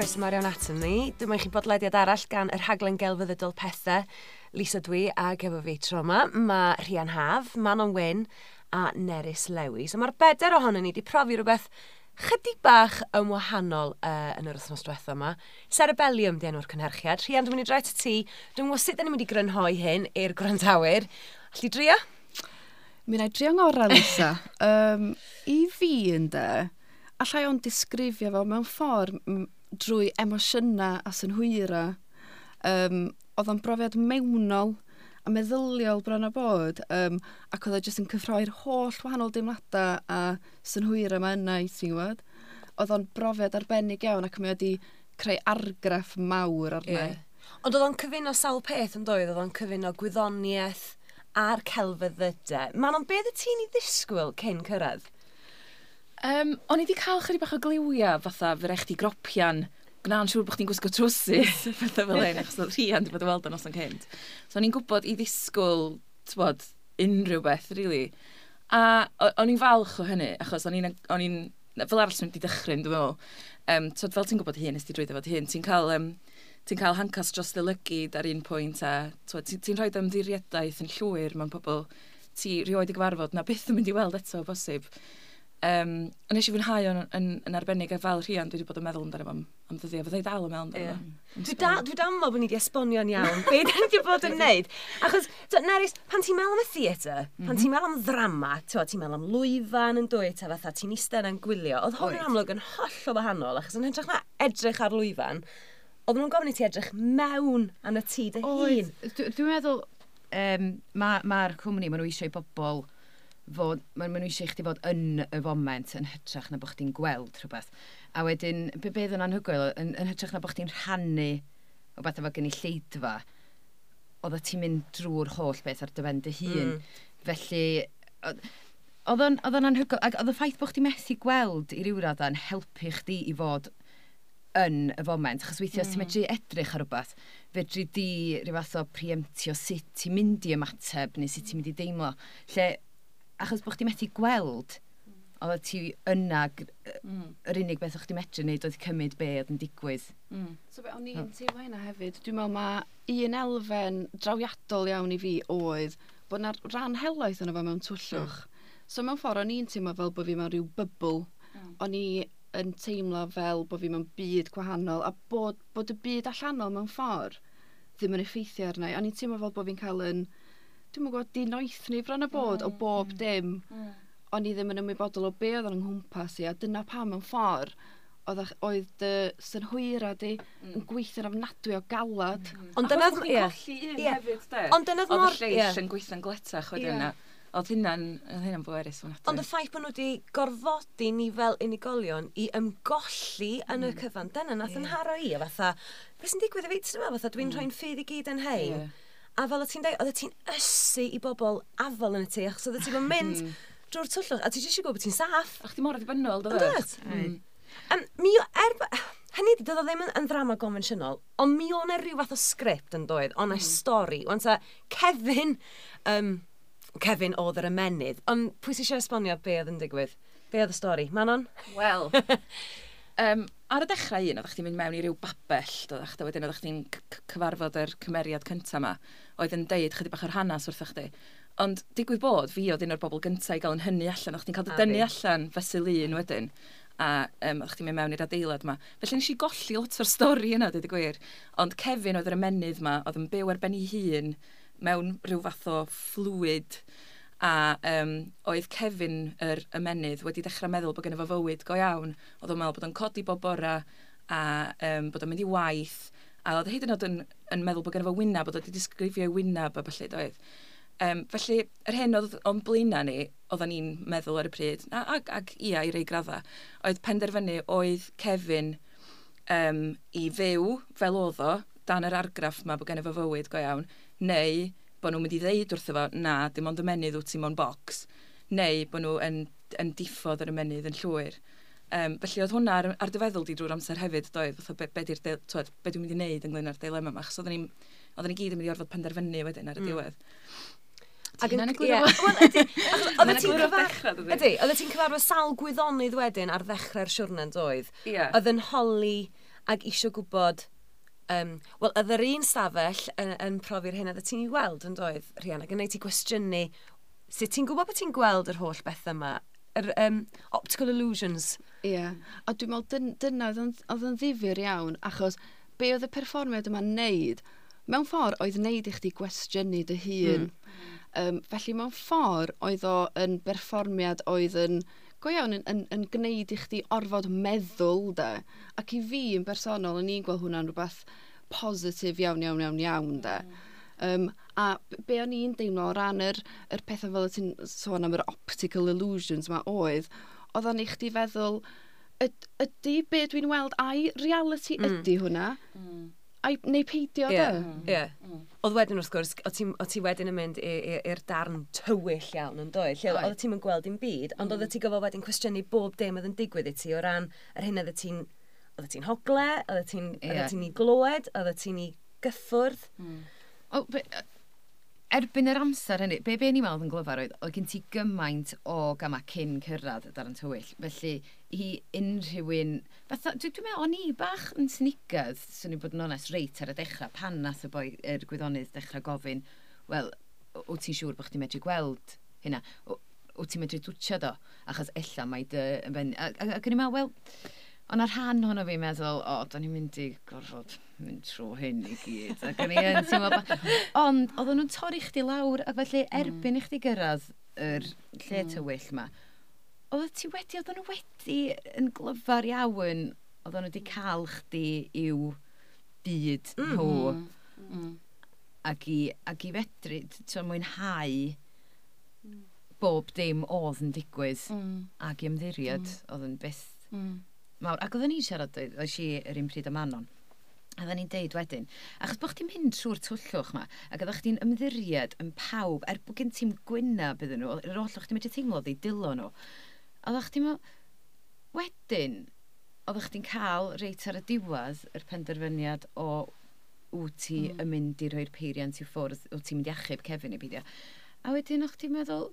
croeso mawr iawn ato ni. Dyma i chi bodlediad arall gan yr rhaglen gelfyddydol pethau. Lisa dwi a gefo fi tro yma, mae Rhian Haf, Manon Wyn a Nerys Lewis. So mae'r bedair ohonyn ni wedi profi rhywbeth chydig bach yn wahanol uh, yn yr wythnos diwethaf yma. Cerebellium di enw'r cynhyrchiad. Rhian, dwi'n mynd i draed y ti. Dwi'n gwybod sut da ni'n mynd i grynhoi hyn i'r gwrandawyr. Alli drio? Mi wna i drio ngorau, Lisa. um, I fi, ynddo, allai o'n disgrifio fo mewn ffordd drwy emosiynau a synhwyra, um, oedd o'n brofiad mewnol a meddyliol bron o bod, um, ac oedd o jyst yn cyffroi'r holl wahanol deimladau a synhwyra yma yna i ti'n gwybod. Oedd o'n brofiad arbennig iawn ac mi wedi creu argraff mawr arna. Yeah. Ond oedd o'n cyfuno sawl peth yn dweud, oedd o'n cyfuno gwyddoniaeth a'r celfyddydau. Manon, beth y ti'n i ddisgwyl cyn cyrraedd? Um, o'n i wedi cael chyri bach o gliwiau fatha fy rech di gropian gwna'n siŵr bod chdi'n gwisgo trwsus, fatha fel ein achos oedd rhian wedi bod weld yn oson cynt. So o'n i'n gwybod i ddisgwyl, tywod, unrhyw beth, really. A o'n i'n falch o hynny, achos o'n i'n, fel arall sy'n wedi dychryn, dwi'n meddwl. Um, tywed, fel ti'n gwybod hyn, ysdi drwy drwyddo fod hyn, ti'n cael, um, ti'n cael hancas dros dy lygyd ar un pwynt, a ti'n ti rhoi ymddiriadaeth yn llwyr, mewn pobl ti rioed i gyfarfod na beth yn mynd i weld eto, bosib. Um, a nes i fwynhau yn, yn, yn, arbennig a fel rhian, dwi wedi bod yn meddwl amdano am, am dyddiau, fydda i dal yn meddwl amdano. Yeah. Dwi, da, dwi dal meddwl bod ni wedi esbonio'n iawn, be da ni wedi bod yn neud. Achos, Nerys, pan ti'n meddwl am y theatr, pan mhm. ti'n meddwl am ddrama, ti'n meddwl am lwyfan yn dwy, ta fatha ti'n eistedd yn gwylio, oedd hwn yn amlwg yn holl o wahanol, achos yn hytrach na edrych ar lwyfan, oedd nhw'n gofyn i ti edrych mewn yn y tŷ dy hun. Dwi'n meddwl, um, mae'r ma cwmni, maen nhw eisiau i bobl fod, maen nhw eisiau chdi fod yn y foment yn hytrach na bod chdi'n gweld rhywbeth. A wedyn, be beth yn anhygoel, yn, yn hytrach na bod chdi'n rhannu o beth efo gen i lleidfa, oedd ti'n mynd drwy'r holl beth ar dy dy hun. Mm. Felly, oedd o'n anhygoel, ac oedd y ffaith bod chdi methu gweld i ryw radd yn helpu chdi i fod yn y foment, achos weithio mm. ti'n medru edrych ar rhywbeth, fedru di rhyw fath o preemptio sut ti'n mynd i ymateb neu sut ti'n mynd i deimlo. Lle achos bod chdi methu gweld, oedd ti yna, mm. yr unig beth o'ch ti medru wneud oedd cymryd be oedd yn digwydd. Mm. So be, o'n i'n oh. teimlo hynna hefyd, dwi'n meddwl mae un elfen drawiadol iawn i fi oedd bod yna rhan helaeth yna fo mewn twllwch. Mm. So mewn ffordd o'n i'n teimlo fel bod fi mewn rhyw bybl. Mm. O'n i yn teimlo fel bod fi mewn byd gwahanol a bod, bod y byd allanol mewn ffordd ddim yn effeithio arna i. O'n i'n teimlo fel bod fi'n cael yn... Yn dwi'n mwyn gwybod, di noeth ni bron y mm, bod mm, o bob mm, dim. Mm. O'n i ddim yn ymwybodol o be oedd yn nghwmpas i, a dyna pam yn ffordd oedd, oedd dy synhwyra di mm. yn gweithio'n ofnadwy o galad. Mm. Ond dyna... Achos yeah. colli un yeah. hefyd, de? Ond dyna... Oedd y lleill yeah. yn gweithio'n gletach wedyn yeah. yna. Oedd hynna'n hynna bwerus o'n Ond y ffaith bod nhw wedi gorfodi ni fel unigolion i ymgolli mm. yn y mm. cyfan, dyna nath yeah. yn haro i, a fatha, beth sy'n digwydd i fi, fatha dwi'n mm. rhoi'n ffydd i gyd yn hei. Yeah A fel o ti'n dweud, oedd ti'n ysu i bobl afol yn y tu, achos oedd ti'n ah, mynd hmm. drwy'r twllwch, a ti'n eisiau gwybod bod ti'n saff. A chdi mor ddibynnol, dy fyd. Mm. Um, mi o, er, hynny di, doedd o ddim yn, yn ddrama gonfensiynol, ond mi o'n rhyw fath o sgript yn dweud, ond mm. stori. Ond ta, Kevin, um, Kevin oedd yr ymenydd, ond pwy sy'n esbonio be oedd yn digwydd? Be oedd y stori? Manon? Wel, Um, ar y dechrau un, oeddech chi'n mynd mewn i ryw babell, oeddech chi, wedyn oeddech chi'n cyfarfod yr cymeriad cyntaf yma, oedd yn deud chydig bach o'r hanes wrthych chi. Ond digwydd bod, fi oedd un o'r bobl gyntaf i gael yn hynny allan, oeddech chi'n cael dy dynnu allan fesul un wedyn a um, o'ch chi'n mynd mewn i'r adeilad yma. Felly nes i golli lot o'r stori yna, dweud y gwir. Ond Kevin oedd yr ymenydd yma, oedd yn byw ar ben ei hun mewn rhyw fath o fluid A um, oedd Kevin, yr ymenydd, wedi dechrau meddwl bod gen efo fywyd go iawn. Oedd o'n meddwl bod o'n codi bob bora a um, bod o'n mynd i waith. A oedd hyd yn oed yn, yn meddwl bod gen efo wynaf, bod o'n disgrifio wynaf a falle doedd. Um, felly, yr hyn oedd o'n blina ni, oedden ni'n meddwl ar y pryd, a, ag, ag ia i rei gradda, oedd penderfynu oedd Kevin um, i fyw fel oedd o, dan yr argraff yma bod gen efo fywyd go iawn, neu bod nhw'n mynd i ddeud wrtho fo, na, dim ond ymenydd wyt ti'n mo'n bocs, neu bod nhw yn, yn diffodd yr ymenydd yn llwyr. Um, felly oedd hwnna ar, ar dyfeddwl di drwy'r amser hefyd, doedd, fatha be, be, be dwi'n mynd i wneud ynglyn â'r dilema yma, achos oedden ni, oedden ni gyd yn mynd i orfod penderfynu wedyn ar y hmm. diwedd. Mm. Ac yn egluro. Oedde ti'n cyfarfod... Ydy, oedde ti'n cyfarfod sawl gwyddonydd wedyn ar ddechrau'r siwrna doedd? Yeah. Oedd yn holi ac eisiau gwybod um, wel, oedd yr un stafell yn, yn profi'r hyn oedd ti'n ei weld yn doedd, Rhianna, gynnau ti gwestiynu sut ti'n gwybod bod ti'n gweld yr holl beth yma? Yr um, optical illusions. Ie, yeah. a dwi'n meddwl dyna oedd yn ddifur iawn, achos be oedd y perfformiad yma'n neud, mewn ffordd oedd wneud i chdi gwestiynu dy hun. Mm. Um, felly mewn ffordd oedd o yn berfformiad oedd yn go iawn yn, yn, yn gwneud i chdi orfod meddwl da. Ac i fi yn bersonol, yn i'n gweld hwnna'n rhywbeth positif iawn, iawn, iawn, iawn da. Um, mm. a be o'n i'n deimlo o ran yr, yr pethau fel y ti'n sôn am yr optical illusions mae oedd, oedd o'n i chdi feddwl, ydy be dwi'n weld a'i reality mm. ydy hwnna? Mm a'i neu peidio yeah. da. Ie. Yeah. Mm. mm. Oedd wedyn wrth gwrs, o ti, ti wedyn yn mynd i'r darn tywyll iawn yn dweud, lle oedd ti'n mynd gweld dim byd, ond mm. oedd ti gofod wedyn cwestiynu bob dim oedd yn digwydd i ti o ran yr hyn oedd ti'n oedd ti'n hogle, oedd ti'n yeah. ti'n glywed, oedd ti'n i gyffwrdd. Mm. O, be, erbyn yr amser hynny, be be ni'n meddwl yn glyfar oedd, oedd gen ti gymaint o gama cyn cyrraedd dar yn tywyll. Felly, i unrhyw un... Dwi'n dwi meddwl, o'n i bach yn synigedd, swn i'n bod yn onest, reit ar y dechrau, pan nath y boi, yr gwyddonydd dechrau gofyn, wel, wyt ti'n siŵr bod chdi'n medru gweld hynna? Wyt ti'n medru dwtio do? Achos ella mae dy... Ac o'n i'n meddwl, wel, Ond ar rhan honno fi'n meddwl, o, da ni'n mynd i gorfod mynd trwy hyn i gyd. Ac o'n i yn teimlo... Ond, oedden nhw'n torri chdi lawr, ac felly mm. erbyn mm. i chdi gyrraedd yr lle mm. tywyll yma, oedd ti wedi, oedden nhw wedi yn glyfar iawn, oedden nhw wedi cael chdi i'w byd mm. nhw. Mm-hmm. Mm-hmm. Mm. Ac i, ac i fedru, ti'n mwynhau mm. bob dim oedd yn digwydd mm. ac i ymddiriad mm. oedd yn beth mm mawr. Ac oedden ni'n siarad, oes i yr un pryd y manon. A oedden ni'n deud wedyn, achos bod chdi'n mynd trwy'r twllwch ma, ac oeddech chdi'n ymddiried yn pawb, er bod gen ti'n gwyna bydden nhw, yr oll o'ch ti'n medru teimlo ddi dilo nhw, A oeddech chdi'n meddwl, wedyn, oeddech chdi'n cael reit ar y diwedd yr penderfyniad o wyt ti mm. yn mynd i roi'r peiriant i ffwrdd, wyt ti'n mynd i achub Kevin i beidio. A wedyn o'ch ti'n meddwl,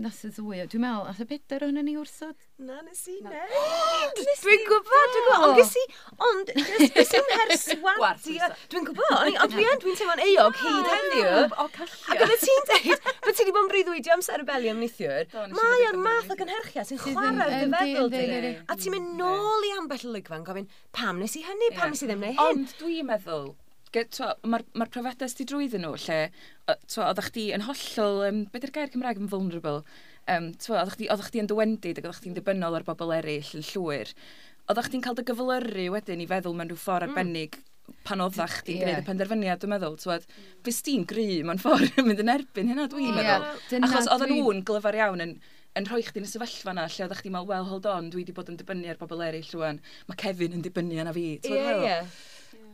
Nes y ddwy, dwi'n meddwl, a y bedair o'n ni wrthod? Na, nes i ne. Dwi'n gwybod, dwi'n gwybod, ond ges i, ond, ges i'n herswadio. Dwi'n gwybod, ond dwi'n dwi'n teimlo'n eog hyd heddiw. O, callio. Ac oedd ti'n deud, bod ti wedi bod yn breuddwydio am y neithiwr, mae o'n math o gynhyrchiad sy'n chwarae ar gyfeddwl di. A ti'n mynd nôl i ambell olygfa yn gofyn, pam nes i hynny, pam nes i ddim neu hyn. Ond dwi'n meddwl, mae'r ma profiadau sydd drwyddyn nhw, lle, oeddech chdi yn hollol, um, beth yw'r gair Cymraeg yn vulnerable, um, oeddech chdi, oeddech chdi yn dywendid ac oeddech chdi'n dibynnol ar bobl eraill yn llwyr, oeddech chdi'n cael dy gyflyru wedyn i feddwl mewn rhyw ffordd mm. arbennig mm pan oeddech chdi'n yeah. gwneud y penderfyniad, dwi'n meddwl, twod, fes ti'n gry mewn ffordd yn mynd yn erbyn hynna, dwi'n meddwl. yeah. meddwl. Achos oedden nhw'n glyfar iawn yn, yn rhoi chdi'n y sefyllfa na, lle oeddech chdi'n meddwl, well, hold on, dwi wedi bod yn dibynnu ar bobl eraill rwan, mae Kevin yn dibynnu arna fi. Ie, ie. Yeah.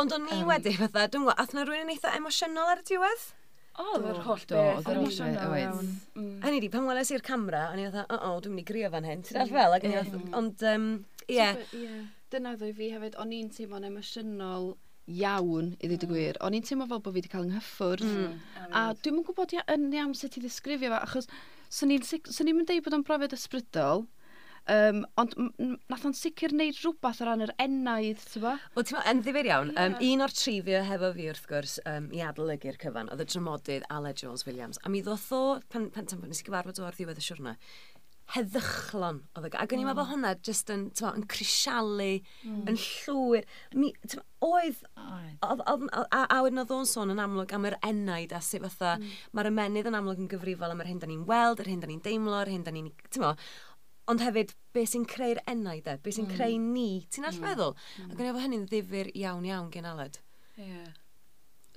Ond o'n ni um, wedi fatha, dwi'n gwybod, athna rwy'n yn eitha emosiynol ar y diwedd? Oedd yr holl beth, oedd yr emosiynol iawn. Mm. A di, pan weles i'r camera, o'n i fatha, o, o, dwi'n mynd i grio fan hyn, ti'n dal fel, ond, ie. Dyna ddwy fi hefyd, o'n i'n teimlo'n emosiynol iawn i ddweud y gwir. O'n i'n teimlo fel bod fi wedi cael yng nghyffwrdd. Mm. mm. A dwi'n mwyn gwybod yn iawn sut i ddisgrifio fe, achos sy'n ni'n mynd deud bod o'n brofiad ysbrydol, Um, ond nath o'n sicr wneud rhywbeth ar ran yr enaidd, ti'n bo? Wel, ti'n yn ddifur iawn. Yeah. Um, un o'r trifio hefo fi wrth gwrs um, i adolygu'r cyfan oedd y dramodydd Ale Jones Williams. A mi ddoth o, pan, pan, pan, pan nes i gyfarfod o ar ddiwedd y siwrna, heddychlon oedd y gael. Ac o'n i'n meddwl bod hwnna jyst yn, tyma, yn crisialu, mm. yn llwyr. Mi, tyma, oedd, oedd, a, a wedyn oedd o'n sôn yn amlwg am yr enaid a sut fatha, mm. mae'r ymenydd yn amlwg yn gyfrifol am yr hyn da ni'n weld, yr hyn da ni'n deimlo, yr hyn da ni'n, ti'n ond hefyd be sy'n creu'r enau de, be sy'n mm. creu ni, ti'n all mm. feddwl? Mm. Ac yn efo hynny'n ddifur iawn iawn gen Aled. Yeah.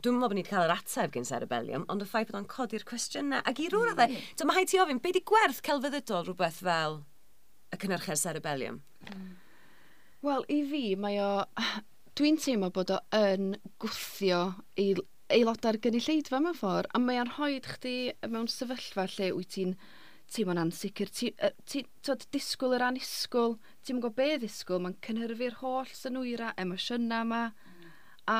Dwi'n meddwl bod ni wedi cael yr ateb gen Cerebellium, ond y ffaith bod o'n codi'r cwestiynau. Ac i rwy'n mm. so mae hai ti ofyn, be di gwerth celfyddydol rhywbeth fel y cynnyrchau Cerebellium? Mm. Wel, i fi, mae o... Dwi'n teimlo bod o yn gwthio aelodau'r gynulleidfa mewn ffordd, a mae o'n rhoi chdi mewn sefyllfa lle wyt ti'n teimlo'n ansicr, ti, ti, tod, disgwyl yr anisgwyl, ti'n gwybod be ddisgwyl, mae'n cynhyrfu'r holl synwyra, emosiynau yma, mm. a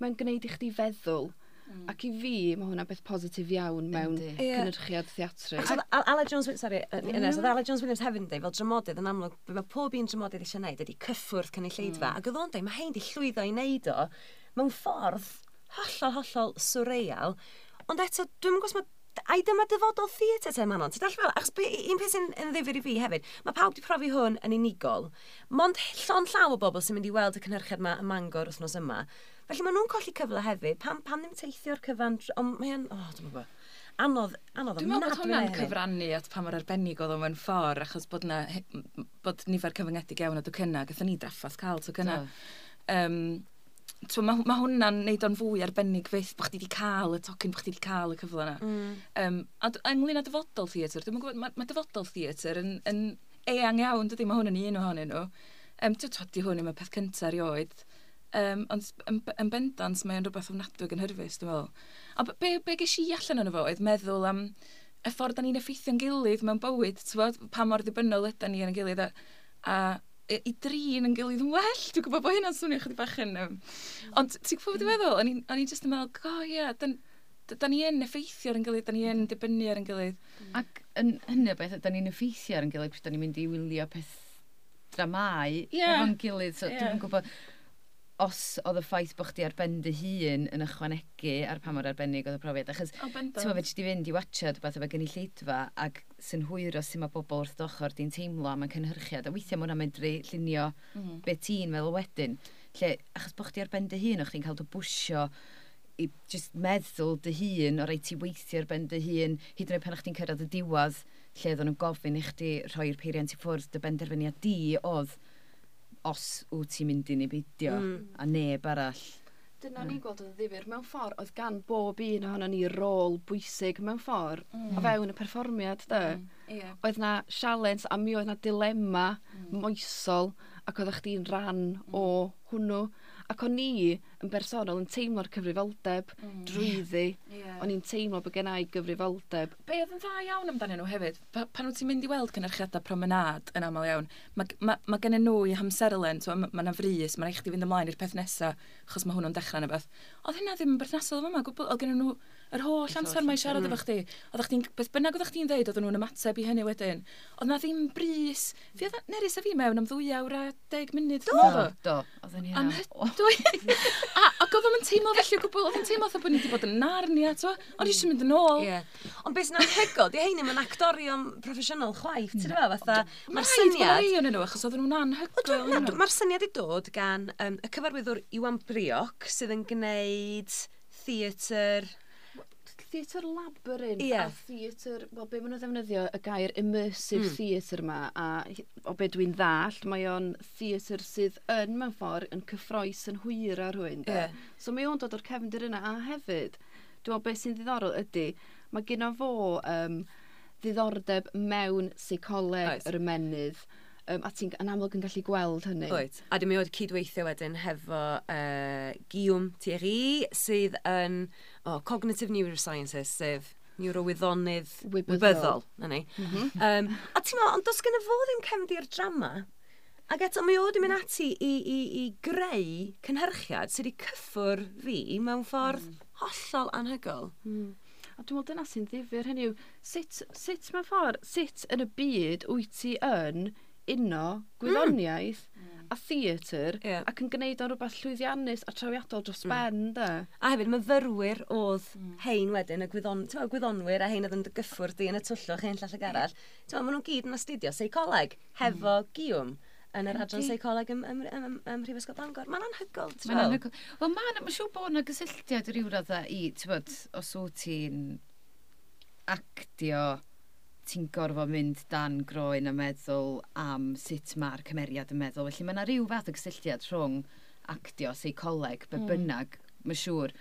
mae'n gwneud i chdi feddwl. Mm. Ac i fi, mae hwnna beth positif iawn mewn yeah. cynhyrchiad theatri. Ac Ala Jones Williams, sorry, mm. oedd Ala Jones Williams hefyd yn dweud, fel dramodydd yn amlwg, mae pob un dramodydd eisiau gwneud ydy cyffwrdd cynulleidfa. Mm. Ac oedd o'n dweud, mae hein di llwyddo i wneud o mewn ffordd hollol, hollol surreal. Ond eto, dwi'n gwybod mae ai dyma dyfodol theatr te manon, ti'n dall fel? Achos be, un peth sy'n yn ddifur i fi hefyd, mae pawb wedi profi hwn yn unigol. Mond llon llaw o bobl sy'n mynd i weld y cynhyrchiad yma ym Mangor wythnos yma. Felly maen nhw'n colli cyfle hefyd. Pam, pam ddim teithio'r cyfan... Ond mae'n... O, oh, dwi'n gwybod anodd, anodd Dwi'n meddwl bod hwnna'n cyfrannu at pa mor arbennig oedd o'n mewn ffordd, achos bod, na, bod nifer cyfyngedig iawn o dwcynnau, gathen ni draffath cael tocynna. Um, Twa, mae ma hwnna'n neud o'n fwy arbennig fydd, bod chdi wedi cael y tocyn, bod chdi wedi cael y cyfle yna. Mm. Um, a ynglyn â dyfodol theatr, dwi'n gwybod, mae ma dyfodol theatr yn, yn eang iawn, dydy, mae hwn yn un ohonyn nhw. Um, dwi'n todi hwn yma peth cyntaf erioed. Um, ond yn, yn bendant, mae'n rhywbeth ofnadwy yn hyrfus, dwi'n meddwl. A be, be ges i allan o'n fo, oedd meddwl am y ffordd da ni'n effeithio'n gilydd mewn bywyd, ti'n bod, pa mor ddibynnol ydyn ni yn y gilydd, a, a i drin yn gilydd yn well. Dwi'n gwybod bod hynna'n swnio chydig bach yn... Um. Ond ti'n gwybod beth dwi'n meddwl? O'n i jyst yn meddwl, go ie, yeah, dan, da ni yn effeithio ar yn gilydd, da ni yn dibynnu ar yn gilydd. Mm. Ac yn hynny beth, da ni'n effeithio ar yn gilydd, da ni'n mynd i wylio peth dramau yeah. efo'n gilydd. So, yeah. Dwi'n gwybod, os oedd y ffaith bod chdi ar ben dy hun yn ychwanegu ar pa mor arbennig oedd y profiad. Achos, oh, ti'n meddwl, ti fynd i watchad beth efo gen lleidfa ac sy'n hwyro sy'n mae bobl wrth ochr di'n teimlo am y cynhyrchiad. A weithiau mae hwnna'n medru llunio mm -hmm. beth ti'n fel wedyn. Lle, achos bod chdi ar ben dy hun, o'ch chi'n cael dy bwysio i just meddwl dy hun o reit ti weithio ar ben dy hun hyd yn oed pan o'ch ti'n cyrraedd y diwad lle oedden nhw'n gofyn i chdi rhoi'r peiriant i ffwrdd dy benderfyniad di oedd os wyt ti'n mynd i ni beidio, mm. a neb arall. Dyna ni'n gweld yn ddifur. Mewn ffordd, oedd gan bob un ohono ni rôl bwysig mewn ffordd mm. o fewn y perfformiad, da. Mm. Yeah. Oedd na sialens a mi oedd na dilema mm. moesol ac oedd chdi'n rhan mm. o hwnnw. Ac o'n ni, yn bersonol yn teimlo'r cyfrifoldeb mm. drwyddi. Yeah. O'n i'n teimlo bod gen i gyfrifoldeb. Be oedd yn dda iawn amdanyn nhw hefyd? Pa, pan wyt ti'n mynd i weld cynnyrchiadau promenad yn aml iawn, mae ma, ma, gen nhw i hamserlen, so, mae yna ma frys, mae'n eich di fynd ymlaen i'r peth nesaf, achos mae hwnnw'n dechrau neu beth. Oedd hynna ddim yn berthnasol yma, gwbl, oedd gen nhw yr holl amser mae siarad efo chdi. Mm. Oedd chdi'n, beth bynnag oedd chdi'n dweud, oedd nhw'n ymateb i hynny wedyn. Oedd na ddim bris. Fi oedd nerys a fi mewn am ddwy awr a deg munud. Do, do. Oedd yn hynna. Am hydwy. A, ac oedd o'n teimlo felly o gwbl, oedd o'n teimlo bod ni wedi bod yn narnia, t'wa? ond i eisiau mynd yn ôl. Yeah. Ond beth sy'n anhygol, di hein yn actorion proffesiynol chwaith, ti'n dweud, fatha, mae'r syniad... Mae'n rhaid nhw, achos oedd nhw'n anhygol. Mae'r syniad i dod gan um, y cyfarwyddwr Iwan Brioc, sydd yn gwneud theatr theatr labyrinth yeah. a theatr, wel, be maen nhw'n ddefnyddio y gair immersive mm. theatr yma, a o be dwi'n ddall, mae o'n theatr sydd yn mewn ffordd yn cyffroes yn hwyr ar hwn. Yeah. So mae o'n dod o'r cefndir yna, a hefyd, dwi'n meddwl beth sy'n ddiddorol ydy, mae gyda fo um, ddiddordeb mewn seicoleg right. yr ymenydd. Um, a ti'n yn amlwg yn gallu gweld hynny. Oed. A dim i oedd cydweithio wedyn hefo uh, Guillaume Thierry, sydd yn oh, Cognitive Neurosciences, sef neurowyddonydd wybyddol. Mm -hmm. um, a ti'n meddwl, ond does gen i fo ddim cefndi'r drama, Ac eto, mi oedd yn mynd ati i, i, i greu cynhyrchiad sydd wedi cyffwr fi mewn ffordd mm. hollol anhygol. Mm. A dwi'n meddwl dyna sy'n ddifur hynny yw, sut, sut mewn ffordd, sut yn y byd wyt ti yn uno mm. gwyddoniaeth mm. a theatr yeah. ac yn gwneud o'n rhywbeth llwyddiannus a trawiadol dros mm. ben, da. A hefyd, myfyrwyr oedd mm. hein wedyn, y gwyddon, ma, gwyddonwyr a hein oedd yn gyffwrdd di yn y twllwch hyn llall ag arall. Ti'n maen nhw'n gyd yn astudio seicoleg mm. hefo mm. giwm yn yr adran seicoleg ym, ym, ym, ym ym Mhrifysgol Bangor. Mae'n anhygol, ti'n Mae'n anhygol. Wel, mae'n ma siŵr bod yna gysylltiad i ryw radda i, ti'n bod, os wyt ti'n actio ti'n gorfod mynd dan groen a meddwl am sut mae'r cymeriad yn meddwl. Felly mae yna rhyw fath o gysylltiad rhwng actio, seicoleg, be mm. bynnag, mae'n siŵr.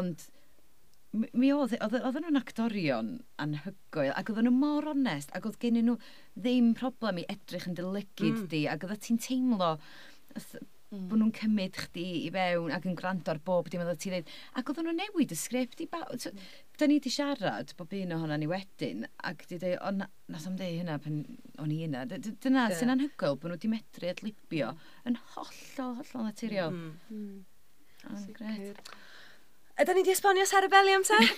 Ond mi oedd, oedd, oedden nhw'n actorion anhygoel, ac oedden nhw mor onest, ac oedd gen nhw ddim problem i edrych yn dylygyd mm. di, ac oedd ti'n teimlo mm. bod nhw'n cymryd chdi i fewn ac yn gwrando ar bob dim oedd ti dweud. Ac oedden nhw'n newid y sgript i bawb. Mm da ni wedi siarad bob un ohono ni wedyn, ac di dweud, o, na, nath am dweud hynna pan o'n i yna. Dyna yeah. sy'n anhygoel bod nhw wedi medru adlibio yn hollol, hollol naturiol. Mm. Mm. Oh, Ydyn ni wedi esbonio cerebellium te?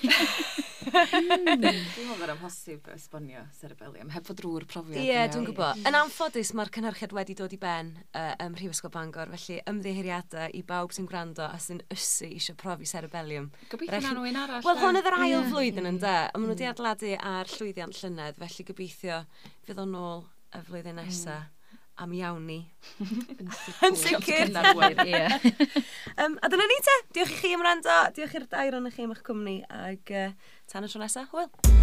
Hmm. Dwi'n meddwl bod amhosib esbonio cerebellium, heb fod drwy'r profiad. Ie, yeah, dwi'n gwybod. Yn anffodus, mae'r cynhyrchiad wedi dod i ben uh, ym Mhrifysgol Bangor, felly ymddeheiriadau i bawb sy'n gwrando a sy'n ysu eisiau profi cerebellium. Gobeithio na nhw'n arall. Wel, hwn oedd yr ail flwyddyn yn da. Ond maen nhw wedi mm. adladu ar llwyddiant llynedd, felly gobeithio fydd o'n ôl y flwyddyn nesaf. Mm am iawn ni. Yn sicr. um, a dyna ni te. Diolch i chi am rando. Diolch i'r dair yn eich am eich cwmni. Ac uh, tan y tro nesaf, hwyl.